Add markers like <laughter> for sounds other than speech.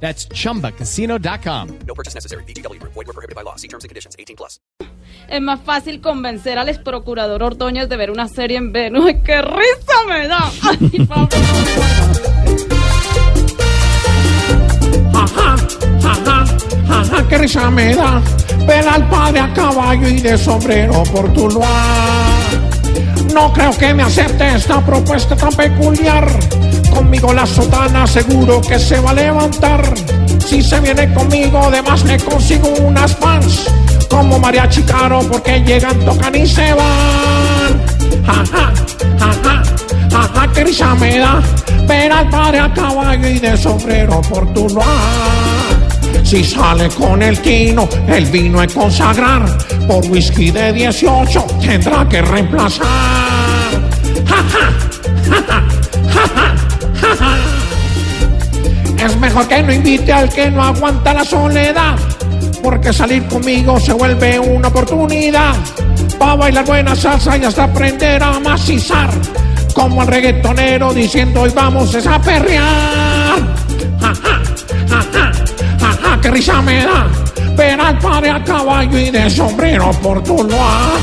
That's chumbacasino.com. No purchase necessary. BGW. Void were prohibited by law. See terms and conditions. 18 plus. Es más fácil convencer al ex procurador Ordóñez de ver una serie en Venus. ¡Ay, ¡Qué risa me da! Ay, <laughs> Pablo. Ajá, ajá, ajá, qué risa me da ver al padre a caballo y de sombrero por tu lugar. No creo que me acepte esta propuesta tan peculiar. Conmigo la sotana seguro que se va a levantar. Si se viene conmigo, además me consigo unas fans. Como Mariachi Caro, porque llegan, tocan y se van. Ajá, ajá, ajá, qué risa me da ver al padre a caballo y de sombrero por tu. Si sale con el tino, el vino es consagrar. Por whisky de 18 tendrá que reemplazar. Es mejor que no invite al que no aguanta la soledad. Porque salir conmigo se vuelve una oportunidad. Para bailar buena salsa y hasta aprender a macizar. Como el reggaetonero diciendo hoy vamos a perrear. Ja, ja, ja, ja, qué risa me da ver al padre a caballo y de sombrero por tu lugar.